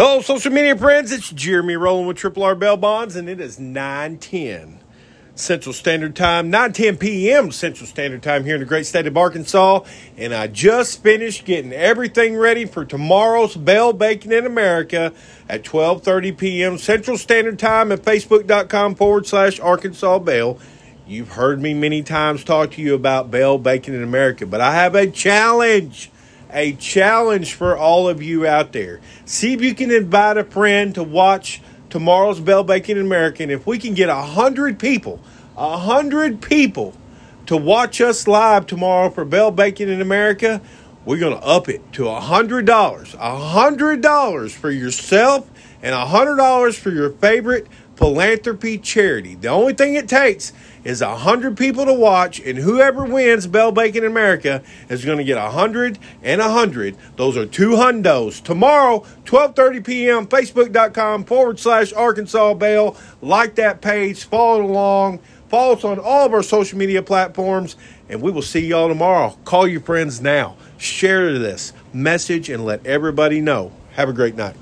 Hello, social media friends. It's Jeremy rolling with Triple R Bail Bonds, and it is 910 Central Standard Time, 910 p.m. Central Standard Time here in the great state of Arkansas. And I just finished getting everything ready for tomorrow's Bell Bacon in America at 12.30 p.m. Central Standard Time at facebook.com forward slash Arkansas Bell. You've heard me many times talk to you about Bell Bacon in America, but I have a challenge a challenge for all of you out there. See if you can invite a friend to watch tomorrow's Bell Bacon American. If we can get a hundred people, a hundred people to watch us live tomorrow for Bell Bacon in America, we're to up it to a hundred dollars. A hundred dollars for yourself and a hundred dollars for your favorite philanthropy charity. The only thing it takes is a hundred people to watch, and whoever wins Bell Bacon America is going to get a hundred and a hundred. Those are two hundos. Tomorrow, 12:30 p.m. Facebook.com forward slash Arkansas Bell. Like that page, follow along, follow us on all of our social media platforms, and we will see y'all tomorrow. Call your friends now. Share this message and let everybody know. Have a great night.